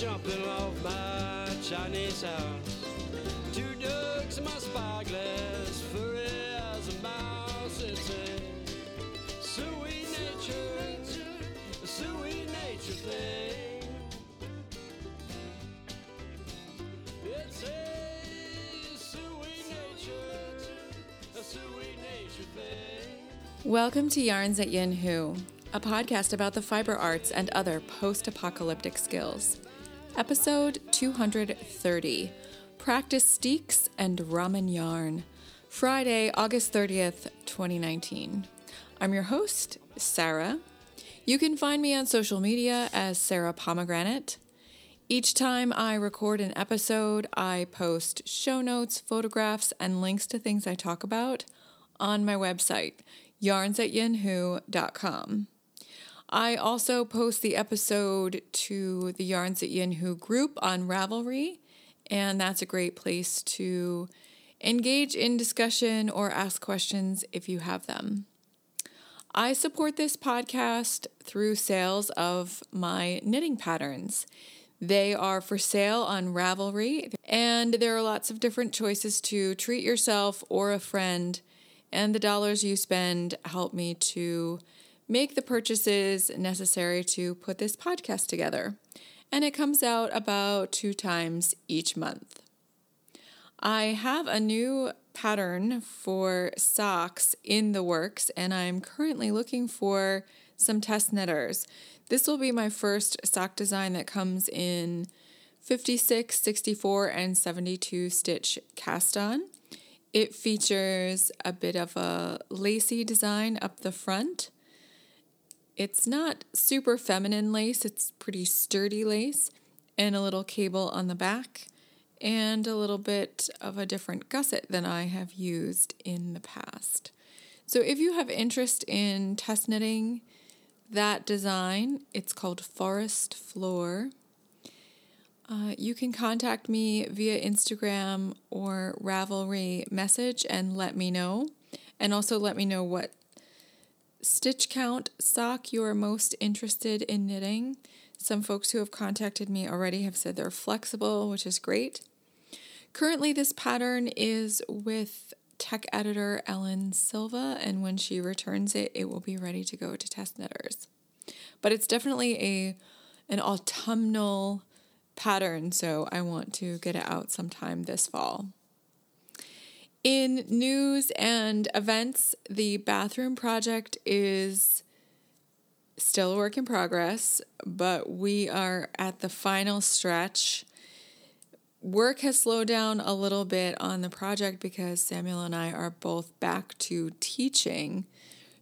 jumping off my Chinese house. Two ducks in my spyglass, furry as a mouse. It's a nature, a nature thing. It's a nature, a nature thing. Welcome to Yarns at Yin Hu, a podcast about the fiber arts and other post apocalyptic skills. Episode 230 Practice Steaks and Ramen Yarn. Friday, August 30th, 2019. I'm your host, Sarah. You can find me on social media as Sarah Pomegranate. Each time I record an episode, I post show notes, photographs, and links to things I talk about on my website, yarnsatyinhu.com. I also post the episode to the Yarns at Yinhu group on Ravelry, and that's a great place to engage in discussion or ask questions if you have them. I support this podcast through sales of my knitting patterns. They are for sale on Ravelry, and there are lots of different choices to treat yourself or a friend, and the dollars you spend help me to make the purchases necessary to put this podcast together. And it comes out about two times each month. I have a new pattern for socks in the works, and I'm currently looking for some test knitters. This will be my first sock design that comes in 56, 64, and 72 stitch cast on. It features a bit of a lacy design up the front. It's not super feminine lace, it's pretty sturdy lace, and a little cable on the back, and a little bit of a different gusset than I have used in the past. So, if you have interest in test knitting that design, it's called Forest Floor. Uh, you can contact me via Instagram or Ravelry message and let me know. And also let me know what stitch count sock you are most interested in knitting. Some folks who have contacted me already have said they're flexible, which is great. Currently, this pattern is with tech editor Ellen Silva, and when she returns it, it will be ready to go to test knitters. But it's definitely a an autumnal pattern, so I want to get it out sometime this fall. In news and events, the bathroom project is still a work in progress, but we are at the final stretch. Work has slowed down a little bit on the project because Samuel and I are both back to teaching.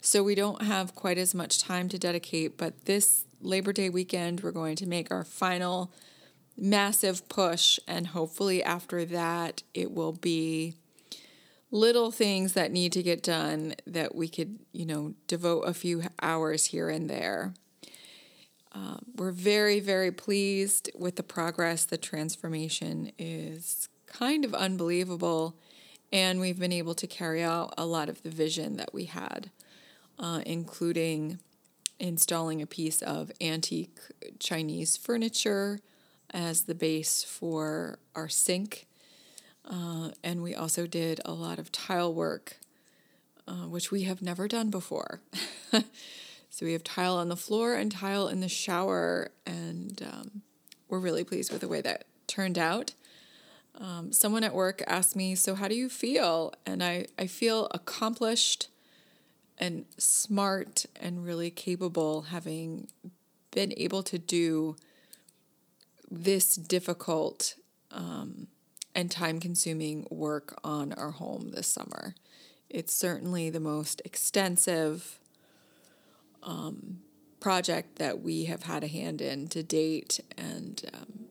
So we don't have quite as much time to dedicate, but this Labor Day weekend, we're going to make our final massive push, and hopefully, after that, it will be little things that need to get done that we could, you know, devote a few hours here and there. Uh, we're very, very pleased with the progress. The transformation is kind of unbelievable, and we've been able to carry out a lot of the vision that we had, uh, including installing a piece of antique Chinese furniture as the base for our sink uh, and we also did a lot of tile work, uh, which we have never done before. so we have tile on the floor and tile in the shower, and um, we're really pleased with the way that turned out. Um, someone at work asked me, So, how do you feel? And I, I feel accomplished and smart and really capable having been able to do this difficult um, and time consuming work on our home this summer. It's certainly the most extensive um, project that we have had a hand in to date, and um,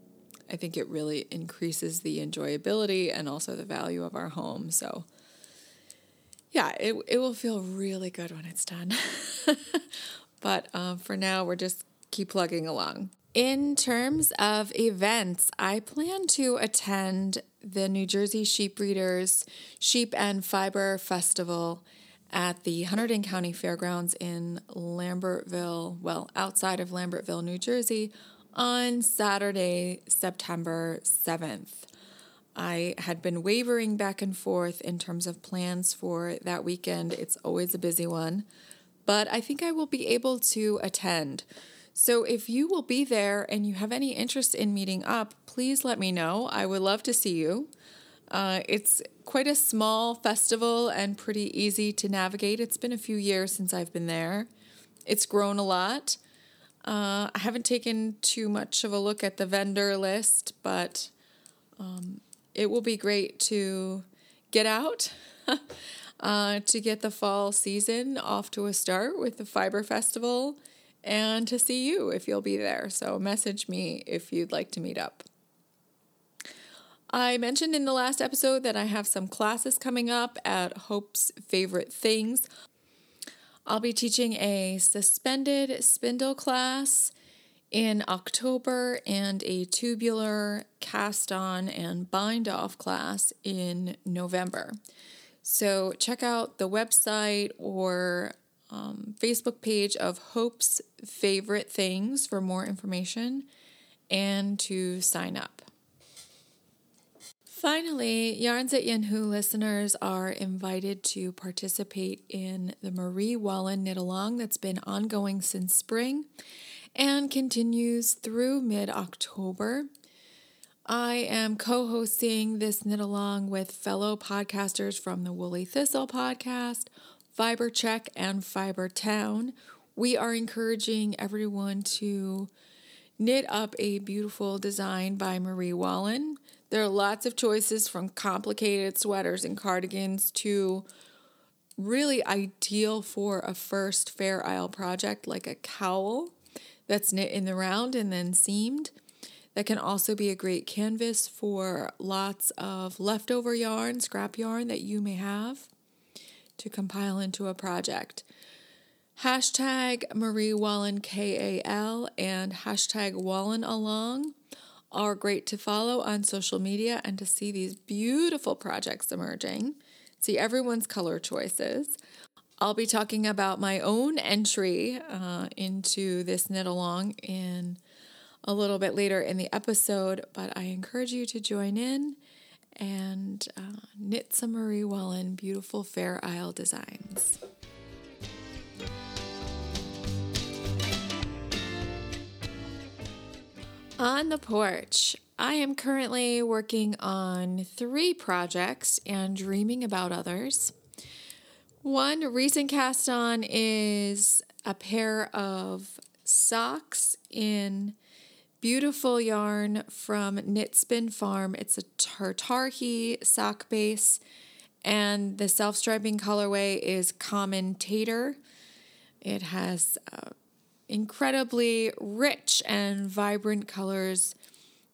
I think it really increases the enjoyability and also the value of our home. So, yeah, it, it will feel really good when it's done. but uh, for now, we're just keep plugging along. In terms of events, I plan to attend the New Jersey Sheep Breeders Sheep and Fiber Festival at the Hunterdon County Fairgrounds in Lambertville, well, outside of Lambertville, New Jersey, on Saturday, September 7th. I had been wavering back and forth in terms of plans for that weekend. It's always a busy one, but I think I will be able to attend. So if you will be there and you have any interest in meeting up, please let me know. I would love to see you. Uh, it's quite a small festival and pretty easy to navigate. It's been a few years since I've been there. It's grown a lot. Uh, I haven't taken too much of a look at the vendor list, but um, it will be great to get out, uh, to get the fall season off to a start with the Fiber Festival, and to see you if you'll be there. So, message me if you'd like to meet up. I mentioned in the last episode that I have some classes coming up at Hope's Favorite Things. I'll be teaching a suspended spindle class in October and a tubular cast on and bind off class in November. So check out the website or um, Facebook page of Hope's Favorite Things for more information and to sign up. Finally, Yarns at Yinhu listeners are invited to participate in the Marie Wallin Knit Along that's been ongoing since spring and continues through mid October. I am co hosting this knit along with fellow podcasters from the Woolly Thistle podcast, Fiber Check, and Fiber Town. We are encouraging everyone to knit up a beautiful design by Marie Wallin. There are lots of choices from complicated sweaters and cardigans to really ideal for a first Fair Isle project like a cowl that's knit in the round and then seamed. That can also be a great canvas for lots of leftover yarn, scrap yarn that you may have to compile into a project. Hashtag Marie Wallin KAL and hashtag Wallin Along are great to follow on social media and to see these beautiful projects emerging. See everyone's color choices. I'll be talking about my own entry uh, into this knit along in a little bit later in the episode, but I encourage you to join in and uh, knit some Marie Wallin beautiful Fair Isle designs. On the porch, I am currently working on three projects and dreaming about others. One recent cast on is a pair of socks in beautiful yarn from Knit Spin Farm. It's a Tartahi sock base, and the self striping colorway is Common Tater. It has uh, incredibly rich and vibrant colors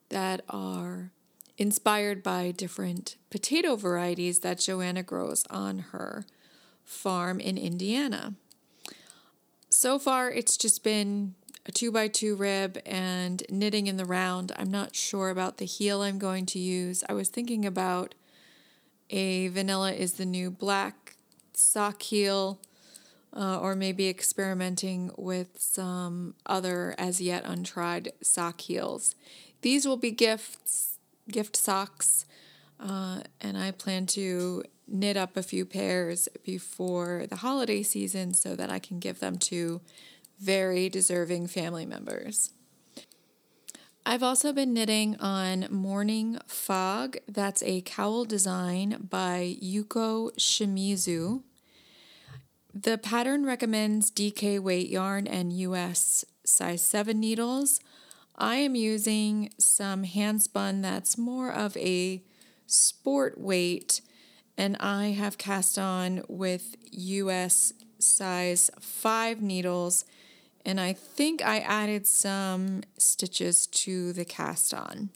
that are inspired by different potato varieties that Joanna grows on her farm in Indiana. So far, it's just been a two by two rib and knitting in the round. I'm not sure about the heel I'm going to use. I was thinking about a vanilla is the new black sock heel, uh, or maybe experimenting with some other as yet untried sock heels. These will be gifts, gift socks, uh, and I plan to knit up a few pairs before the holiday season so that I can give them to very deserving family members. I've also been knitting on Morning Fog. That's a cowl design by Yuko Shimizu. The pattern recommends DK weight yarn and US size 7 needles. I am using some hand spun that's more of a sport weight and I have cast on with US size 5 needles and I think I added some stitches to the cast on.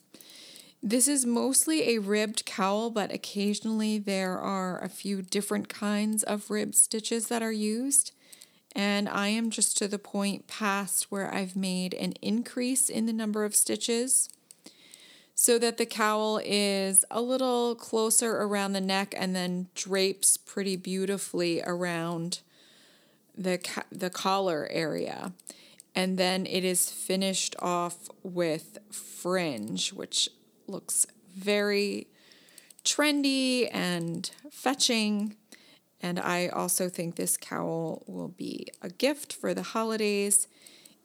This is mostly a ribbed cowl, but occasionally there are a few different kinds of ribbed stitches that are used. And I am just to the point past where I've made an increase in the number of stitches so that the cowl is a little closer around the neck and then drapes pretty beautifully around the the collar area. And then it is finished off with fringe, which looks very trendy and fetching. And I also think this cowl will be a gift for the holidays.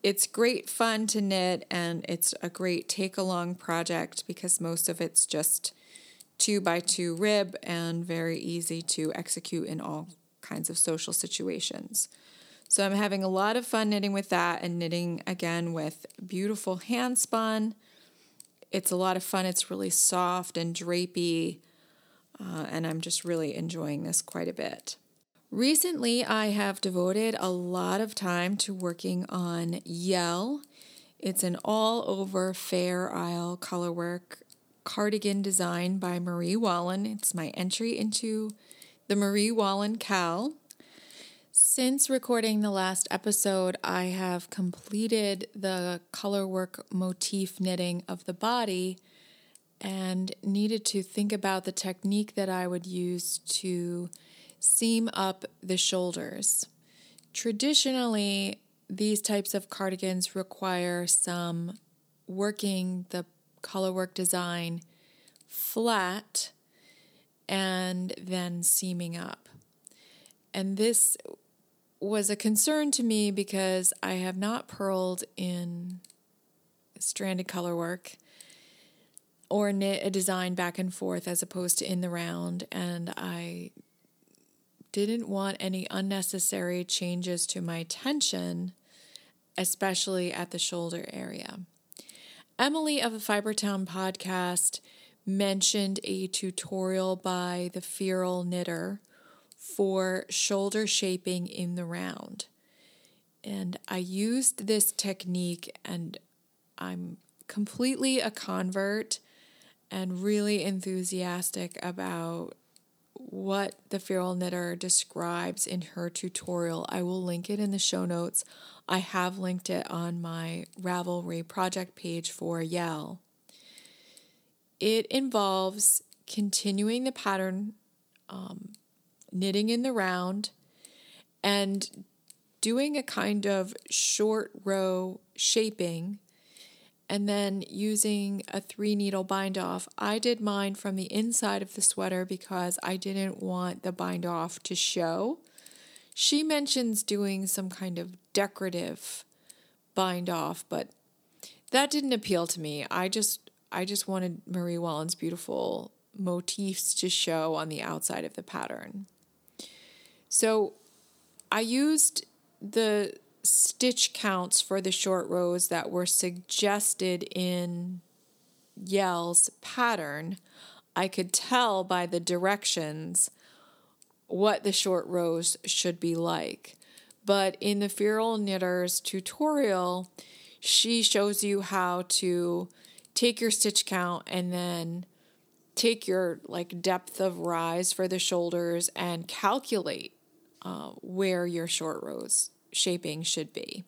It's great fun to knit and it's a great take along project because most of it's just two by two rib and very easy to execute in all kinds of social situations. So I'm having a lot of fun knitting with that and knitting again with beautiful hand spun. It's a lot of fun. It's really soft and drapey. Uh, and I'm just really enjoying this quite a bit. Recently, I have devoted a lot of time to working on Yell. It's an all over Fair Isle colorwork cardigan design by Marie Wallin. It's my entry into the Marie Wallin KAL. Since recording the last episode, I have completed the colorwork motif knitting of the body and needed to think about the technique that I would use to seam up the shoulders. Traditionally, these types of cardigans require some working the colorwork design flat and then seaming up. And this was a concern to me because I have not purled in stranded color work or knit a design back and forth as opposed to in the round. And I didn't want any unnecessary changes to my tension, especially at the shoulder area. Emily of the Fibertown podcast mentioned a tutorial by the Feral Knitter for shoulder shaping in the round. And I used this technique, and I'm completely a convert and really enthusiastic about what the Feral Knitter describes in her tutorial. I will link it in the show notes. I have linked it on my Ravelry project page for Yell. It involves continuing the pattern, um, knitting in the round, and doing a kind of short row shaping and then using a three needle bind off. I did mine from the inside of the sweater because I didn't want the bind off to show. She mentions doing some kind of decorative bind off, but that didn't appeal to me. I just I just wanted Marie Wallin's beautiful motifs to show on the outside of the pattern. So I used the stitch counts for the short rows that were suggested in Yell's pattern. I could tell by the directions what the short rows should be like. But in the Feral Knitters tutorial, she shows you how to take your stitch count and then take your like depth of rise for the shoulders and calculate uh, where your short rows shaping should be.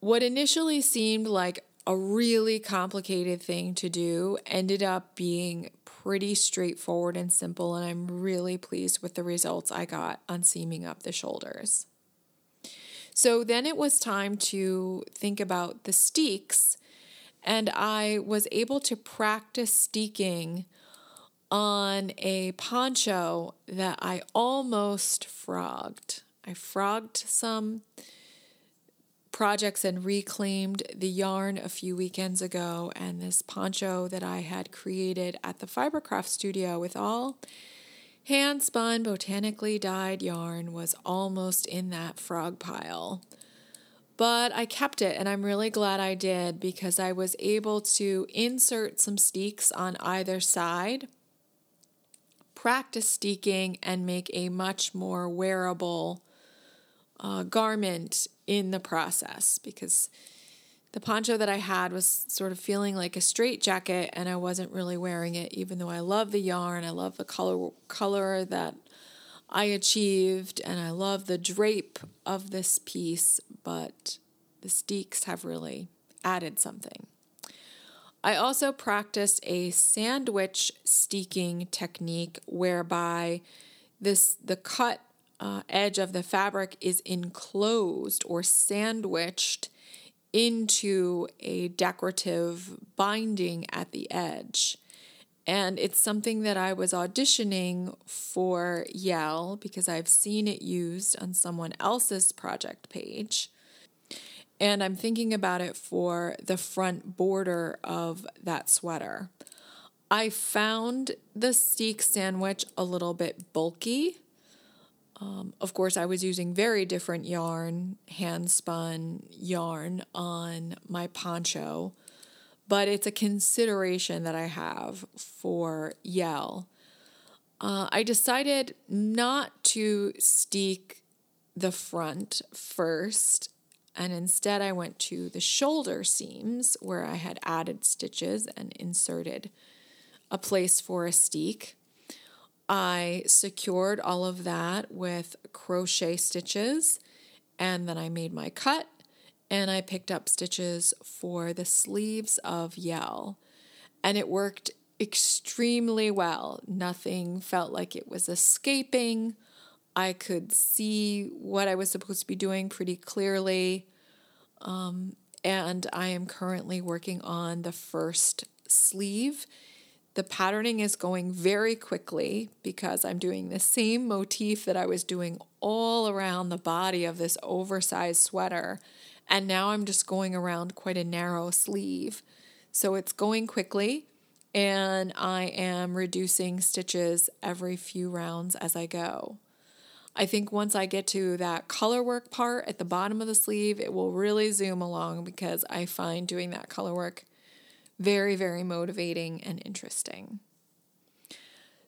What initially seemed like a really complicated thing to do ended up being pretty straightforward and simple, and I'm really pleased with the results I got on seaming up the shoulders. So then it was time to think about the steeks and I was able to practice steeking on a poncho that I almost frogged. I frogged some projects and reclaimed the yarn a few weekends ago, and this poncho that I had created at the Fibercraft studio with all hand spun, botanically dyed yarn was almost in that frog pile. But I kept it and I'm really glad I did because I was able to insert some steeks on either side, practice steeking, and make a much more wearable uh, garment in the process because the poncho that I had was sort of feeling like a straight jacket and I wasn't really wearing it even though I love the yarn, I love the color color that I achieved and I love the drape of this piece, but the steeks have really added something. I also practiced a sandwich steeking technique whereby this the cut uh, edge of the fabric is enclosed or sandwiched into a decorative binding at the edge. And it's something that I was auditioning for Yell because I've seen it used on someone else's project page. And I'm thinking about it for the front border of that sweater. I found the steek sandwich a little bit bulky. Um, of course, I was using very different yarn, hand spun yarn on my poncho but it's a consideration that I have for Yell. Uh, I decided not to steek the front first, and instead I went to the shoulder seams where I had added stitches and inserted a place for a steek. I secured all of that with crochet stitches, and then I made my cut and I picked up stitches for the sleeves of Yell, and it worked extremely well. Nothing felt like it was escaping. I could see what I was supposed to be doing pretty clearly. Um, and I am currently working on the first sleeve. The patterning is going very quickly because I'm doing the same motif that I was doing all around the body of this oversized sweater and now I'm just going around quite a narrow sleeve. So it's going quickly and I am reducing stitches every few rounds as I go. I think once I get to that color work part at the bottom of the sleeve, it will really zoom along because I find doing that color work very, very motivating and interesting.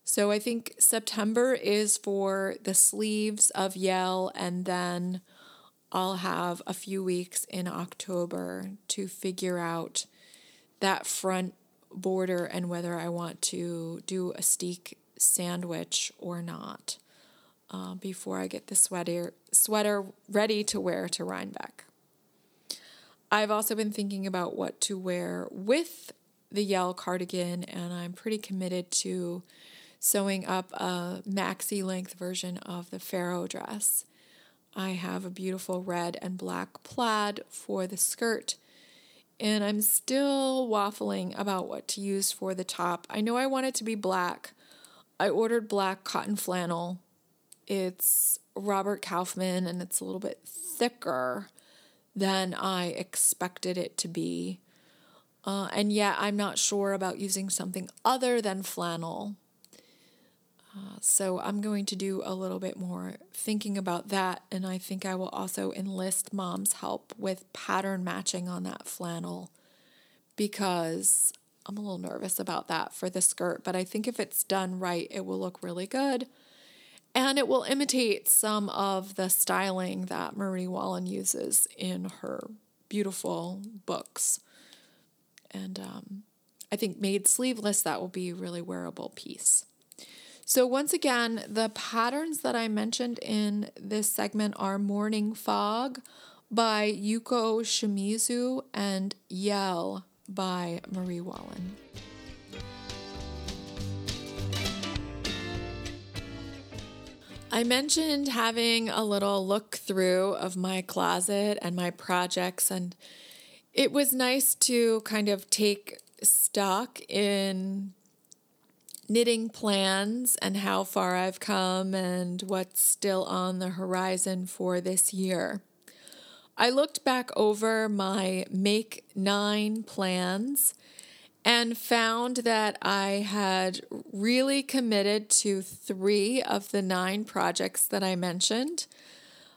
So I think September is for the sleeves of Yell and then I'll have a few weeks in October to figure out that front border and whether I want to do a steek sandwich or not uh, before I get the sweater sweater ready to wear to Rhinebeck. I've also been thinking about what to wear with the Yell cardigan, and I'm pretty committed to sewing up a maxi length version of the Farrow dress. I have a beautiful red and black plaid for the skirt. And I'm still waffling about what to use for the top. I know I want it to be black. I ordered black cotton flannel. It's Robert Kaufman and it's a little bit thicker than I expected it to be. Uh, and yet, I'm not sure about using something other than flannel uh, so I'm going to do a little bit more thinking about that, and I think I will also enlist mom's help with pattern matching on that flannel because I'm a little nervous about that for the skirt, but I think if it's done right, it will look really good. And it will imitate some of the styling that Marie Wallin uses in her beautiful books. And um, I think made sleeveless, that will be a really wearable piece. So, once again, the patterns that I mentioned in this segment are Morning Fog by Yuko Shimizu and Yell by Marie Wallin. I mentioned having a little look through of my closet and my projects, and it was nice to kind of take stock in knitting plans and how far I've come and what's still on the horizon for this year. I looked back over my Make Nine plans and found that I had really committed to three of the nine projects that I mentioned.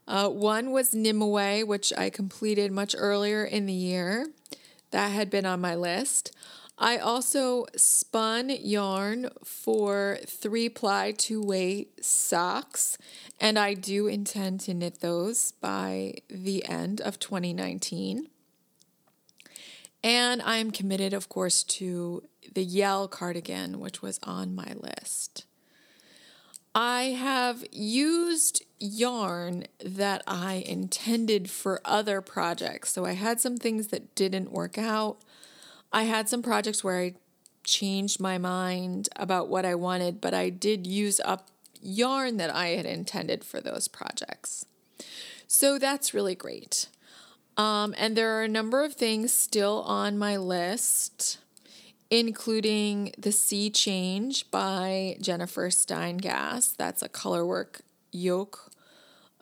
Uh, one was Nimue, which I completed much earlier in the year. That had been on my list. I also spun yarn for three ply two way socks, and I do intend to knit those by the end of 2019. And I'm committed, of course, to the Yell cardigan, which was on my list. I have used yarn that I intended for other projects. So I had some things that didn't work out. I had some projects where I changed my mind about what I wanted, but I did use up yarn that I had intended for those projects. So that's really great. Um, and there are a number of things still on my list, including The Sea Change by Jennifer Steingass. That's a colorwork yoke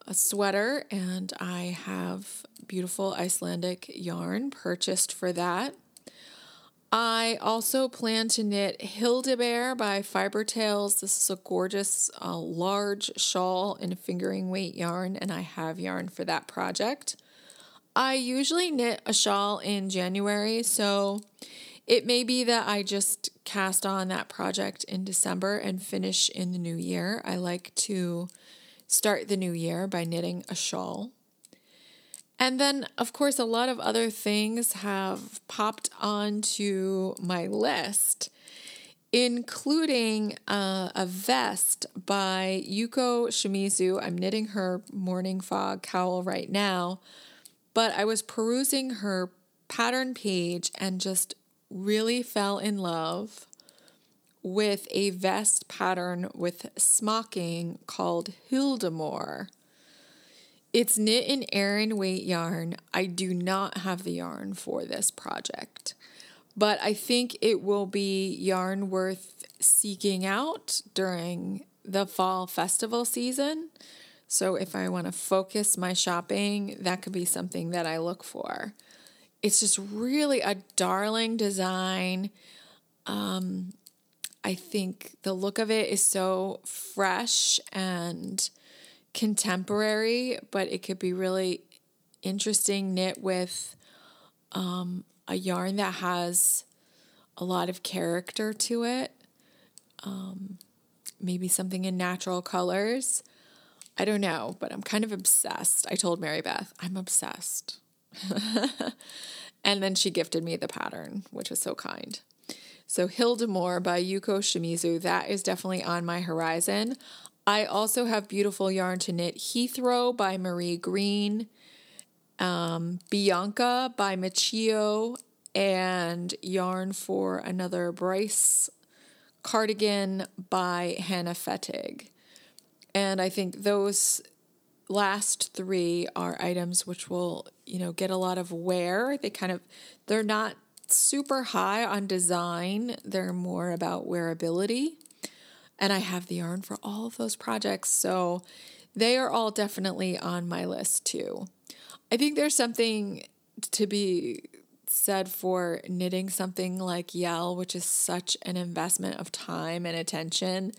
a sweater, and I have beautiful Icelandic yarn purchased for that. I also plan to knit Hildebeer by Fiber Tales. This is a gorgeous, uh, large shawl in fingering weight yarn, and I have yarn for that project. I usually knit a shawl in January, so it may be that I just cast on that project in December and finish in the new year. I like to start the new year by knitting a shawl. And then, of course, a lot of other things have popped onto my list, including uh, a vest by Yuko Shimizu. I'm knitting her Morning Fog cowl right now, but I was perusing her pattern page and just really fell in love with a vest pattern with smocking called Hildemore. It's knit in Aran weight yarn. I do not have the yarn for this project, but I think it will be yarn worth seeking out during the fall festival season. So if I want to focus my shopping, that could be something that I look for. It's just really a darling design. Um, I think the look of it is so fresh and contemporary, but it could be really interesting knit with um, a yarn that has a lot of character to it. Um, maybe something in natural colors. I don't know, but I'm kind of obsessed. I told Mary Beth, I'm obsessed. and then she gifted me the pattern, which was so kind. So, Hildamore by Yuko Shimizu, that is definitely on my horizon. I also have beautiful yarn to knit Heathrow by Marie Green, um, Bianca by Machio, and yarn for another Bryce cardigan by Hannah Fettig. And I think those last three are items which will, you know, get a lot of wear. They kind of, they're not super high on design, they're more about wearability. And I have the yarn for all of those projects. So they are all definitely on my list too. I think there's something to be said for knitting something like Yell, which is such an investment of time and attention.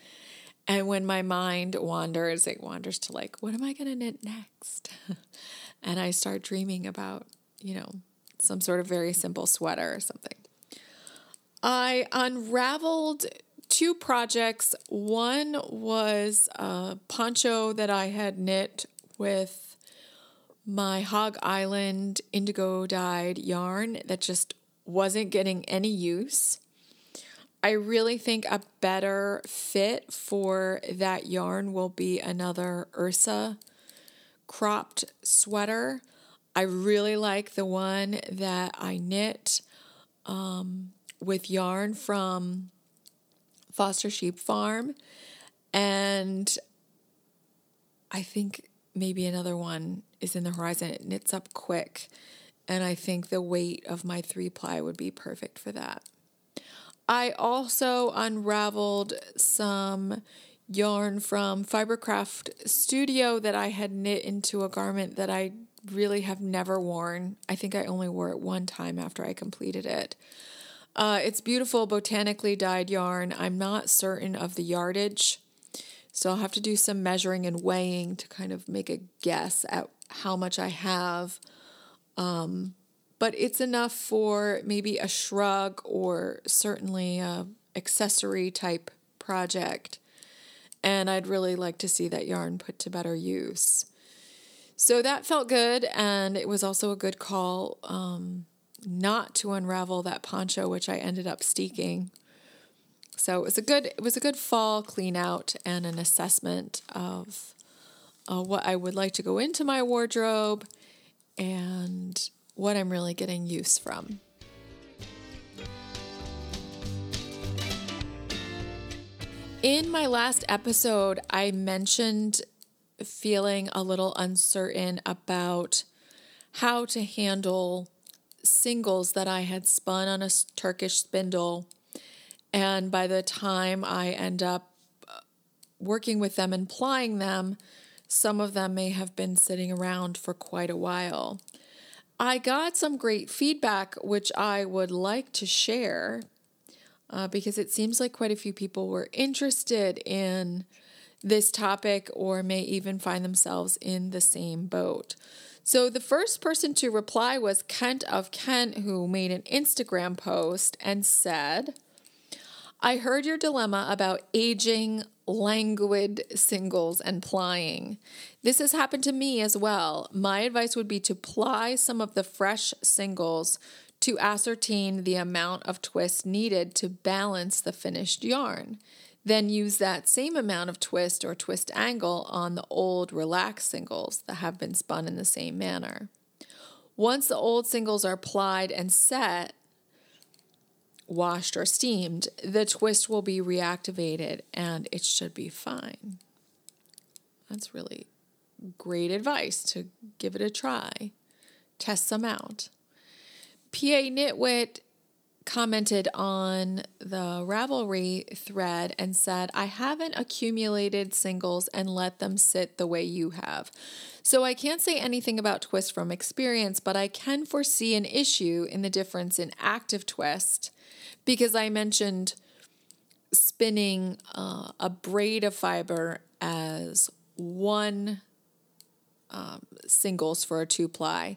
And when my mind wanders, it wanders to like, what am I going to knit next? and I start dreaming about, you know, some sort of very simple sweater or something. I unraveled two projects. One was a poncho that I had knit with my Hog Island indigo dyed yarn that just wasn't getting any use. I really think a better fit for that yarn will be another Ursa cropped sweater. I really like the one that I knit um, with yarn from Foster Sheep Farm. And I think maybe another one is in the horizon. It knits up quick. And I think the weight of my three ply would be perfect for that. I also unraveled some yarn from Fibercraft Studio that I had knit into a garment that I really have never worn. I think I only wore it one time after I completed it. Uh, it's beautiful, botanically dyed yarn. I'm not certain of the yardage, so I'll have to do some measuring and weighing to kind of make a guess at how much I have. Um, but it's enough for maybe a shrug or certainly a accessory type project. And I'd really like to see that yarn put to better use. So that felt good, and it was also a good call. Um, not to unravel that poncho, which I ended up steeking. So it was a good it was a good fall clean out and an assessment of uh, what I would like to go into my wardrobe and what I'm really getting use from. In my last episode, I mentioned feeling a little uncertain about how to handle singles that I had spun on a Turkish spindle. And by the time I end up uh, working with them and plying them, some of them may have been sitting around for quite a while. I got some great feedback, which I would like to share uh, because it seems like quite a few people were interested in this topic or may even find themselves in the same boat. So the first person to reply was Kent of Kent, who made an Instagram post and said, I heard your dilemma about aging, languid singles, and plying. This has happened to me as well. My advice would be to ply some of the fresh singles to ascertain the amount of twist needed to balance the finished yarn. Then use that same amount of twist or twist angle on the old relaxed singles that have been spun in the same manner. Once the old singles are plied and set, washed or steamed, the twist will be reactivated and it should be fine. That's really great advice to give it a try. Test some out. PA Knitwit commented on the Ravelry thread and said, I haven't accumulated singles and let them sit the way you have. So I can't say anything about twist from experience, but I can foresee an issue in the difference in active twist because I mentioned spinning uh, a braid of fiber as one um, singles for a two ply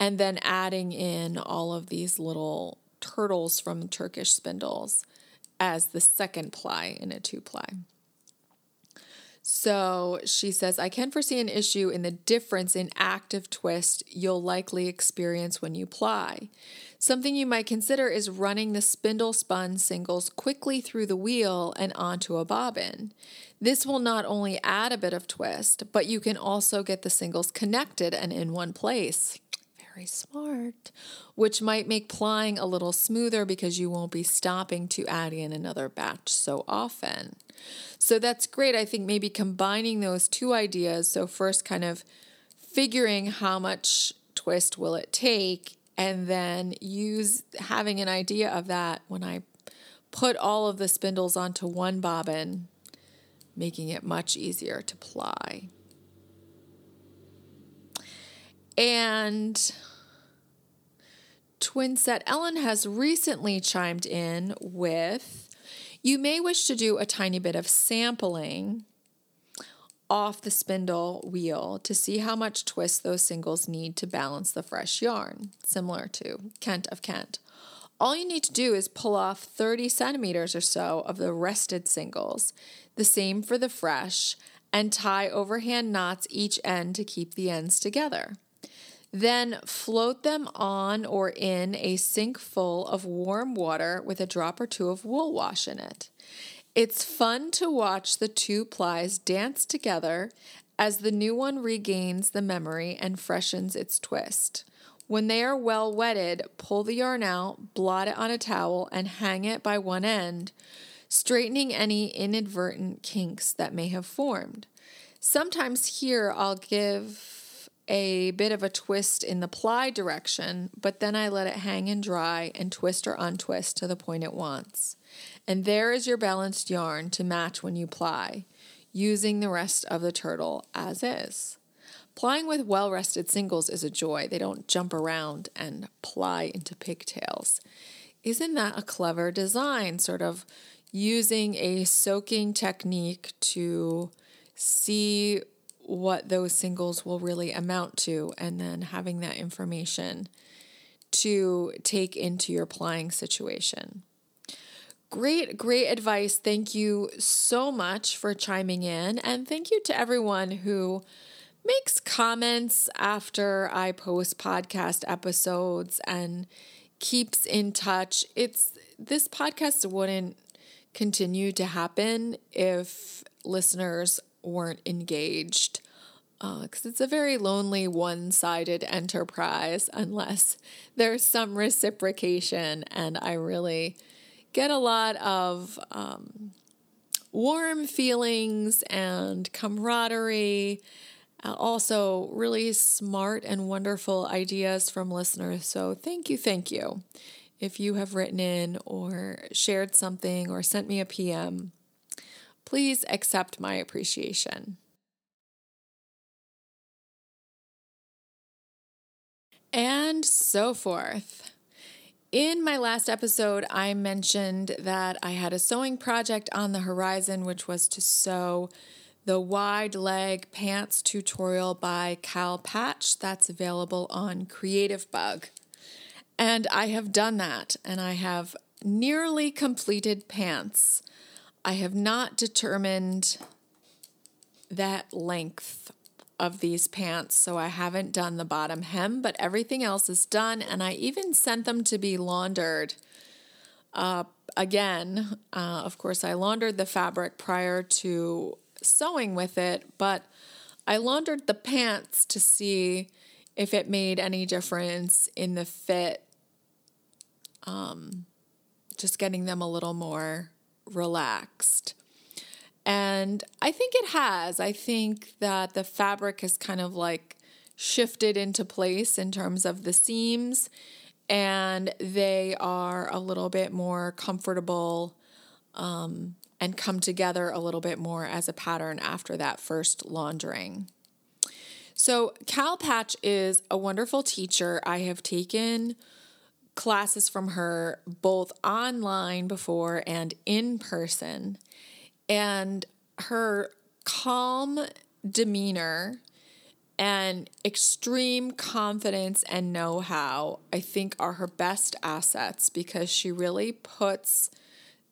and then adding in all of these little turtles from Turkish spindles as the second ply in a two ply. So she says, I can foresee an issue in the difference in active twist you'll likely experience when you ply. Something you might consider is running the spindle spun singles quickly through the wheel and onto a bobbin. This will not only add a bit of twist, but you can also get the singles connected and in one place very smart, which might make plying a little smoother because you won't be stopping to add in another batch so often. So that's great. I think maybe combining those two ideas. So, first, kind of figuring how much twist will it take, and then use having an idea of that when I put all of the spindles onto one bobbin, making it much easier to ply. And twin set Ellen has recently chimed in with you may wish to do a tiny bit of sampling off the spindle wheel to see how much twist those singles need to balance the fresh yarn, similar to Kent of Kent. All you need to do is pull off 30 centimeters or so of the rested singles, the same for the fresh, and tie overhand knots each end to keep the ends together. Then float them on or in a sink full of warm water with a drop or two of wool wash in it. It's fun to watch the two plies dance together as the new one regains the memory and freshens its twist. When they are well wetted, pull the yarn out, blot it on a towel, and hang it by one end, straightening any inadvertent kinks that may have formed. Sometimes here I'll give a bit of a twist in the ply direction, but then I let it hang and dry and twist or untwist to the point it wants. And there is your balanced yarn to match when you ply, using the rest of the turtle as is. Plying with well rested singles is a joy. They don't jump around and ply into pigtails. Isn't that a clever design? Sort of using a soaking technique to see what those singles will really amount to, and then having that information to take into your applying situation. Great, great advice. Thank you so much for chiming in. And thank you to everyone who makes comments after I post podcast episodes and keeps in touch. It's this podcast wouldn't continue to happen if listeners weren't engaged because uh, it's a very lonely, one sided enterprise unless there's some reciprocation. And I really get a lot of um, warm feelings and camaraderie. Uh, also, really smart and wonderful ideas from listeners. So, thank you, thank you. If you have written in or shared something or sent me a PM, please accept my appreciation. And so forth. In my last episode, I mentioned that I had a sewing project on the horizon, which was to sew the wide leg pants tutorial by Cal Patch that's available on Creative Bug. And I have done that, and I have nearly completed pants. I have not determined that length of these pants, so I haven't done the bottom hem, but everything else is done, and I even sent them to be laundered. Uh, again, uh, of course, I laundered the fabric prior to sewing with it, but I laundered the pants to see if it made any difference in the fit. Um, just getting them a little more relaxed. And I think it has. I think that the fabric has kind of like shifted into place in terms of the seams, and they are a little bit more comfortable um, and come together a little bit more as a pattern after that first laundering. So, Cal Patch is a wonderful teacher. I have taken classes from her both online before and in person. And her calm demeanor and extreme confidence and know how, I think, are her best assets because she really puts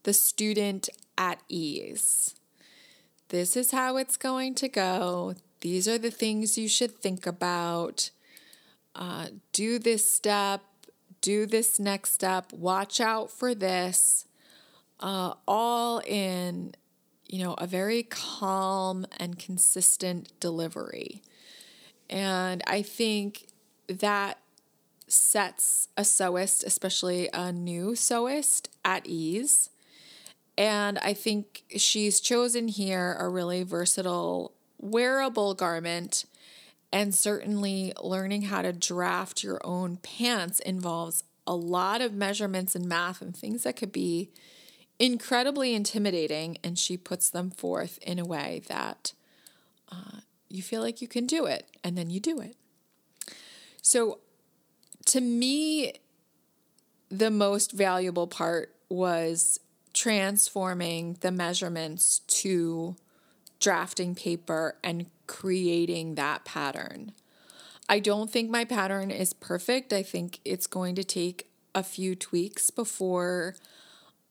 the student at ease. This is how it's going to go. These are the things you should think about. Uh, do this step, do this next step, watch out for this, uh, all in you know, a very calm and consistent delivery. And I think that sets a sewist, especially a new sewist, at ease. And I think she's chosen here a really versatile, wearable garment. And certainly learning how to draft your own pants involves a lot of measurements and math and things that could be incredibly intimidating, and she puts them forth in a way that uh, you feel like you can do it, and then you do it. So, to me, the most valuable part was transforming the measurements to drafting paper and creating that pattern. I don't think my pattern is perfect. I think it's going to take a few tweaks before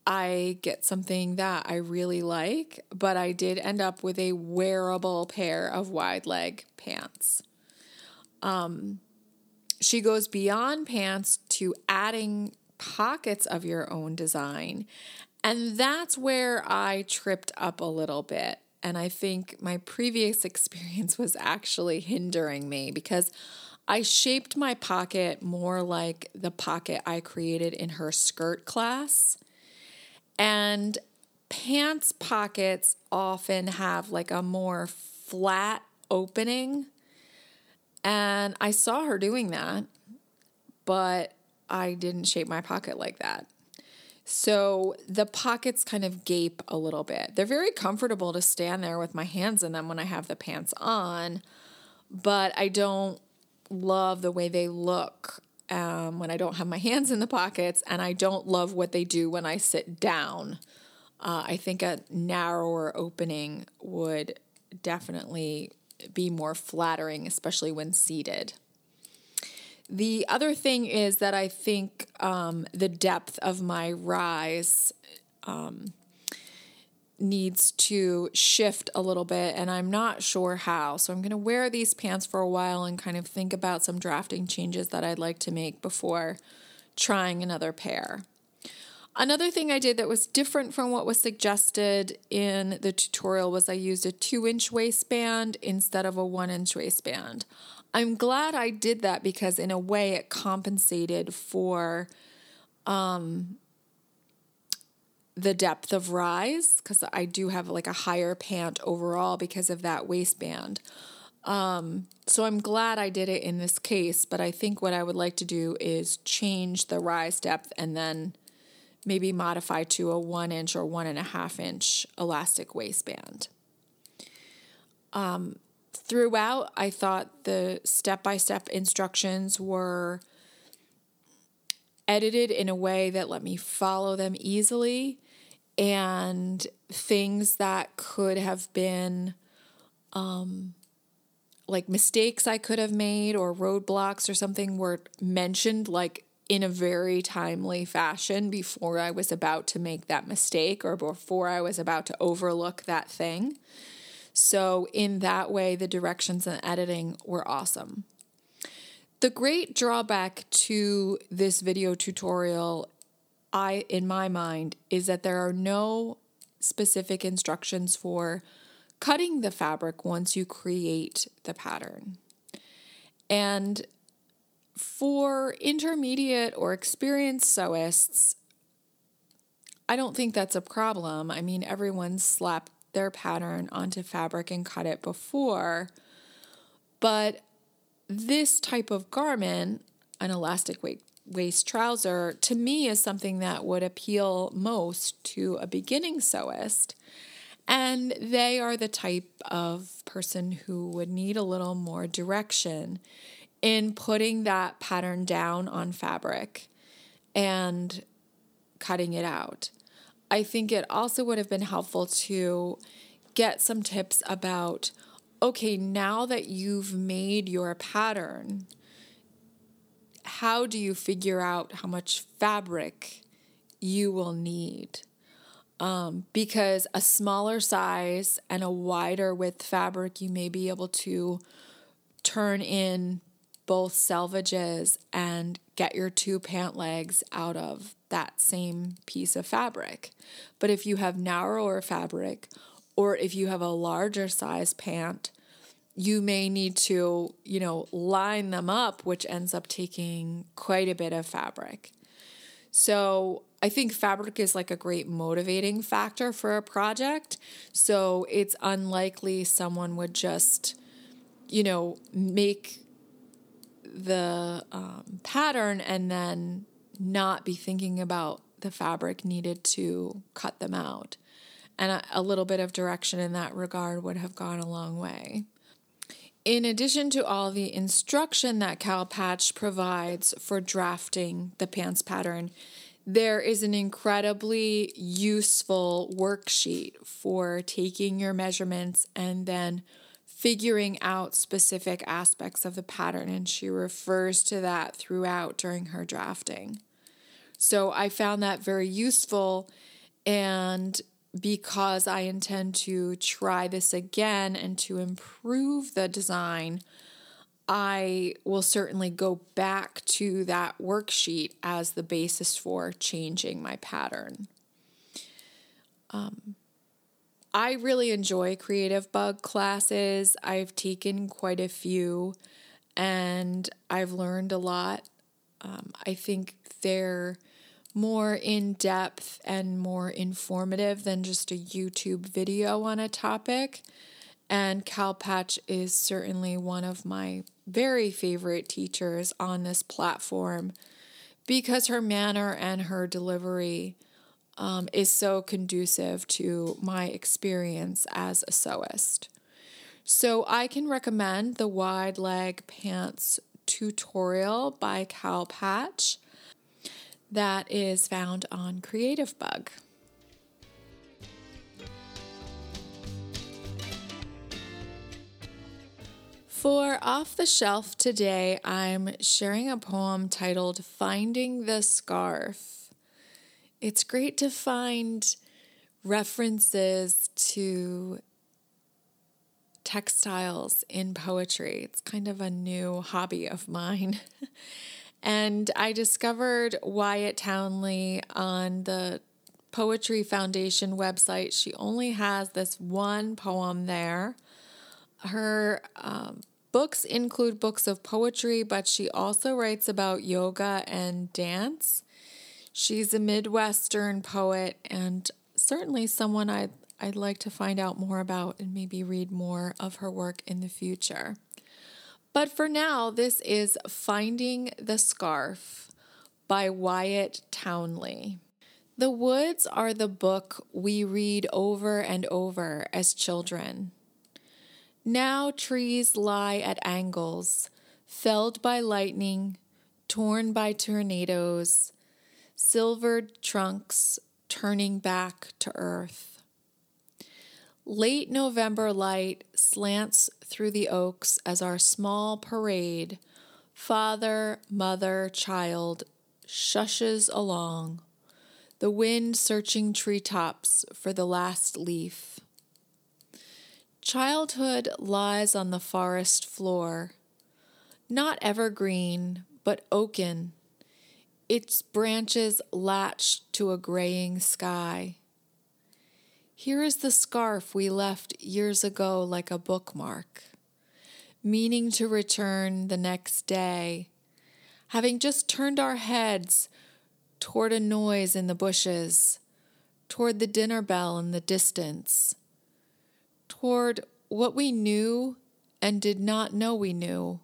I get something that I really like, but I did end up with a wearable pair of wide leg pants. Um, she goes beyond pants to adding pockets of your own design. And that's where I tripped up a little bit. And I think my previous experience was actually hindering me because I shaped my pocket more like the pocket I created in her skirt class. And pants pockets often have like a more flat opening. And I saw her doing that, but I didn't shape my pocket like that. So the pockets kind of gape a little bit. They're very comfortable to stand there with my hands in them when I have the pants on, but I don't love the way they look um, when I don't have my hands in the pockets, and I don't love what they do when I sit down. Uh, I think a narrower opening would definitely be more flattering, especially when seated. The other thing is that I think um, the depth of my rise um, needs to shift a little bit, and I'm not sure how. So I'm going to wear these pants for a while and kind of think about some drafting changes that I'd like to make before trying another pair. Another thing I did that was different from what was suggested in the tutorial was I used a two inch waistband instead of a one inch waistband. I'm glad I did that because, in a way, it compensated for um, the depth of rise because I do have like a higher pant overall because of that waistband. Um, so I'm glad I did it in this case, but I think what I would like to do is change the rise depth and then maybe modify to a one inch or one and a half inch elastic waistband. Um, throughout, I thought the step by step instructions were edited in a way that let me follow them easily and things that could have been um, like mistakes I could have made or roadblocks or something were mentioned like in a very timely fashion before I was about to make that mistake or before I was about to overlook that thing. So, in that way, the directions and editing were awesome. The great drawback to this video tutorial, I in my mind, is that there are no specific instructions for cutting the fabric once you create the pattern. And for intermediate or experienced sewists, I don't think that's a problem. I mean, everyone's slapped their pattern onto fabric and cut it before. But this type of garment, an elastic waist trouser, to me is something that would appeal most to a beginning sewist. And they are the type of person who would need a little more direction in putting that pattern down on fabric and cutting it out. I think it also would have been helpful to get some tips about okay, now that you've made your pattern, how do you figure out how much fabric you will need? Um, because a smaller size and a wider width fabric, you may be able to turn in both selvages and get your two pant legs out of that same piece of fabric. But if you have narrower fabric or if you have a larger size pant, you may need to, you know, line them up, which ends up taking quite a bit of fabric. So I think fabric is like a great motivating factor for a project. So it's unlikely someone would just, you know, make the um, pattern and then not be thinking about the fabric needed to cut them out. And a, a little bit of direction in that regard would have gone a long way. In addition to all the instruction that Cal Patch provides for drafting the pants pattern, there is an incredibly useful worksheet for taking your measurements and then figuring out specific aspects of the pattern. And she refers to that throughout during her drafting. So I found that very useful. And because I intend to try this again and to improve the design, I will certainly go back to that worksheet as the basis for changing my pattern. Um, I really enjoy creative bug classes. I've taken quite a few and I've learned a lot. Um, I think they're more in depth and more informative than just a YouTube video on a topic. And Cal Patch is certainly one of my very favorite teachers on this platform because her manner and her delivery um, is so conducive to my experience as a sewist. So I can recommend the wide leg pants tutorial by Cal Patch that is found on Creative Bug. For Off the Shelf today, I'm sharing a poem titled Finding the Scarf. It's great to find references to textiles in poetry. It's kind of a new hobby of mine. And I discovered Wyatt Townley on the Poetry Foundation website. She only has this one poem there. Her um, books include books of poetry, but she also writes about yoga and dance. She's a Midwestern poet and certainly someone I'd, I'd like to find out more about and maybe read more of her work in the future. But for now, this is Finding the Scarf by Wyatt Townley. The Woods are the book we read over and over as children. Now trees lie at angles, felled by lightning, torn by tornadoes, silvered trunks turning back to earth. Late November light slants through the oaks as our small parade, father, mother, child, shushes along, the wind searching treetops for the last leaf. Childhood lies on the forest floor, not evergreen, but oaken, its branches latched to a graying sky. Here is the scarf we left years ago like a bookmark, meaning to return the next day, having just turned our heads toward a noise in the bushes, toward the dinner bell in the distance, toward what we knew and did not know we knew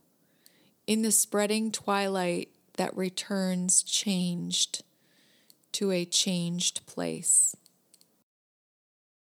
in the spreading twilight that returns changed to a changed place.